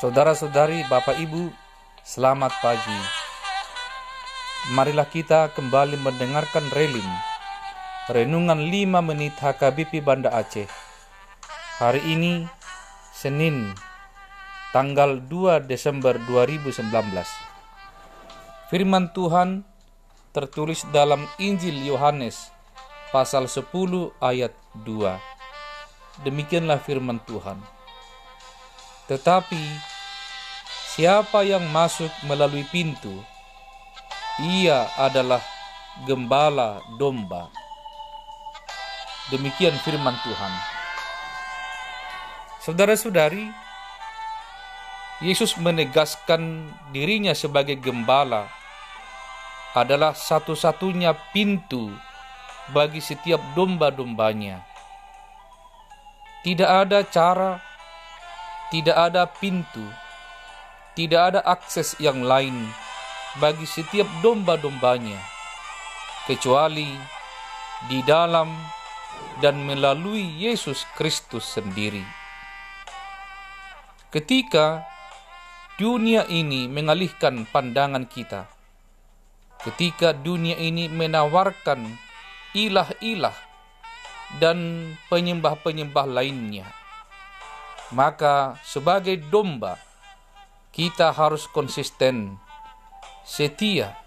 Saudara-saudari, Bapak Ibu, selamat pagi. Marilah kita kembali mendengarkan relim Renungan 5 menit HKBP Banda Aceh. Hari ini Senin tanggal 2 Desember 2019. Firman Tuhan tertulis dalam Injil Yohanes pasal 10 ayat 2. Demikianlah firman Tuhan. Tetapi Siapa yang masuk melalui pintu, ia adalah gembala domba. Demikian firman Tuhan. Saudara-saudari, Yesus menegaskan dirinya sebagai gembala adalah satu-satunya pintu bagi setiap domba-dombanya. Tidak ada cara, tidak ada pintu tidak ada akses yang lain bagi setiap domba-dombanya, kecuali di dalam dan melalui Yesus Kristus sendiri. Ketika dunia ini mengalihkan pandangan kita, ketika dunia ini menawarkan ilah-ilah dan penyembah-penyembah lainnya, maka sebagai domba, kita harus konsisten, setia,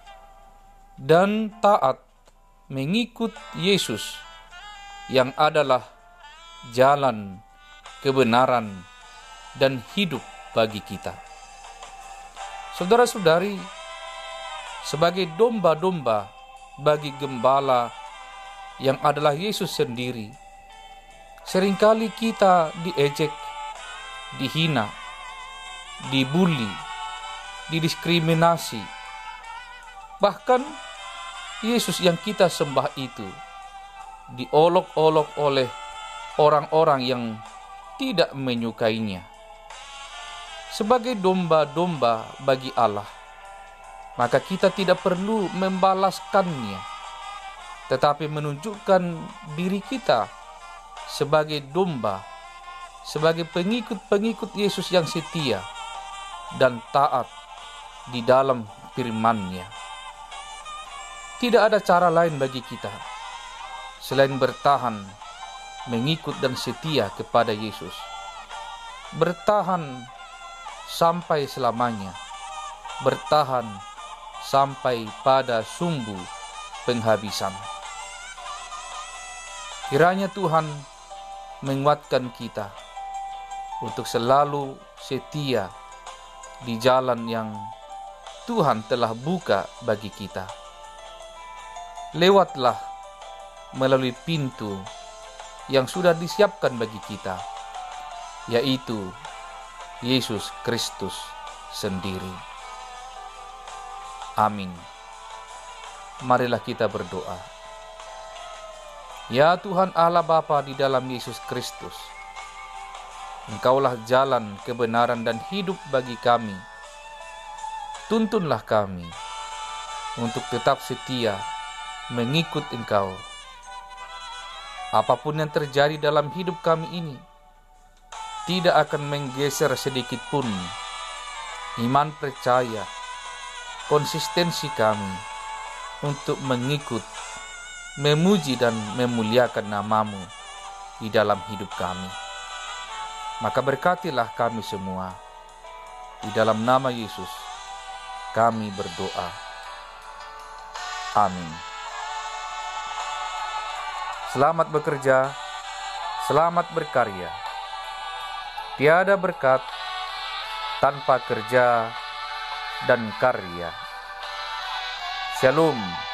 dan taat mengikut Yesus yang adalah jalan kebenaran dan hidup bagi kita. Saudara-saudari, sebagai domba-domba bagi gembala yang adalah Yesus sendiri, sering kali kita diejek, dihina, dibully, didiskriminasi. Bahkan Yesus yang kita sembah itu diolok-olok oleh orang-orang yang tidak menyukainya. Sebagai domba-domba bagi Allah, maka kita tidak perlu membalaskannya, tetapi menunjukkan diri kita sebagai domba, sebagai pengikut-pengikut Yesus yang setia dan taat di dalam firman-Nya. Tidak ada cara lain bagi kita selain bertahan, mengikut dan setia kepada Yesus. Bertahan sampai selamanya. Bertahan sampai pada sumbu penghabisan. Kiranya Tuhan menguatkan kita untuk selalu setia di jalan yang Tuhan telah buka bagi kita. Lewatlah melalui pintu yang sudah disiapkan bagi kita, yaitu Yesus Kristus sendiri. Amin. Marilah kita berdoa. Ya Tuhan Allah Bapa di dalam Yesus Kristus, Engkaulah jalan kebenaran dan hidup bagi kami. Tuntunlah kami untuk tetap setia mengikut Engkau. Apa pun yang terjadi dalam hidup kami ini tidak akan menggeser sedikit pun iman percaya, konsistensi kami untuk mengikut, memuji dan memuliakan namamu di dalam hidup kami. Maka berkatilah kami semua. Di dalam nama Yesus, kami berdoa. Amin. Selamat bekerja, selamat berkarya. Tiada berkat tanpa kerja dan karya. Shalom.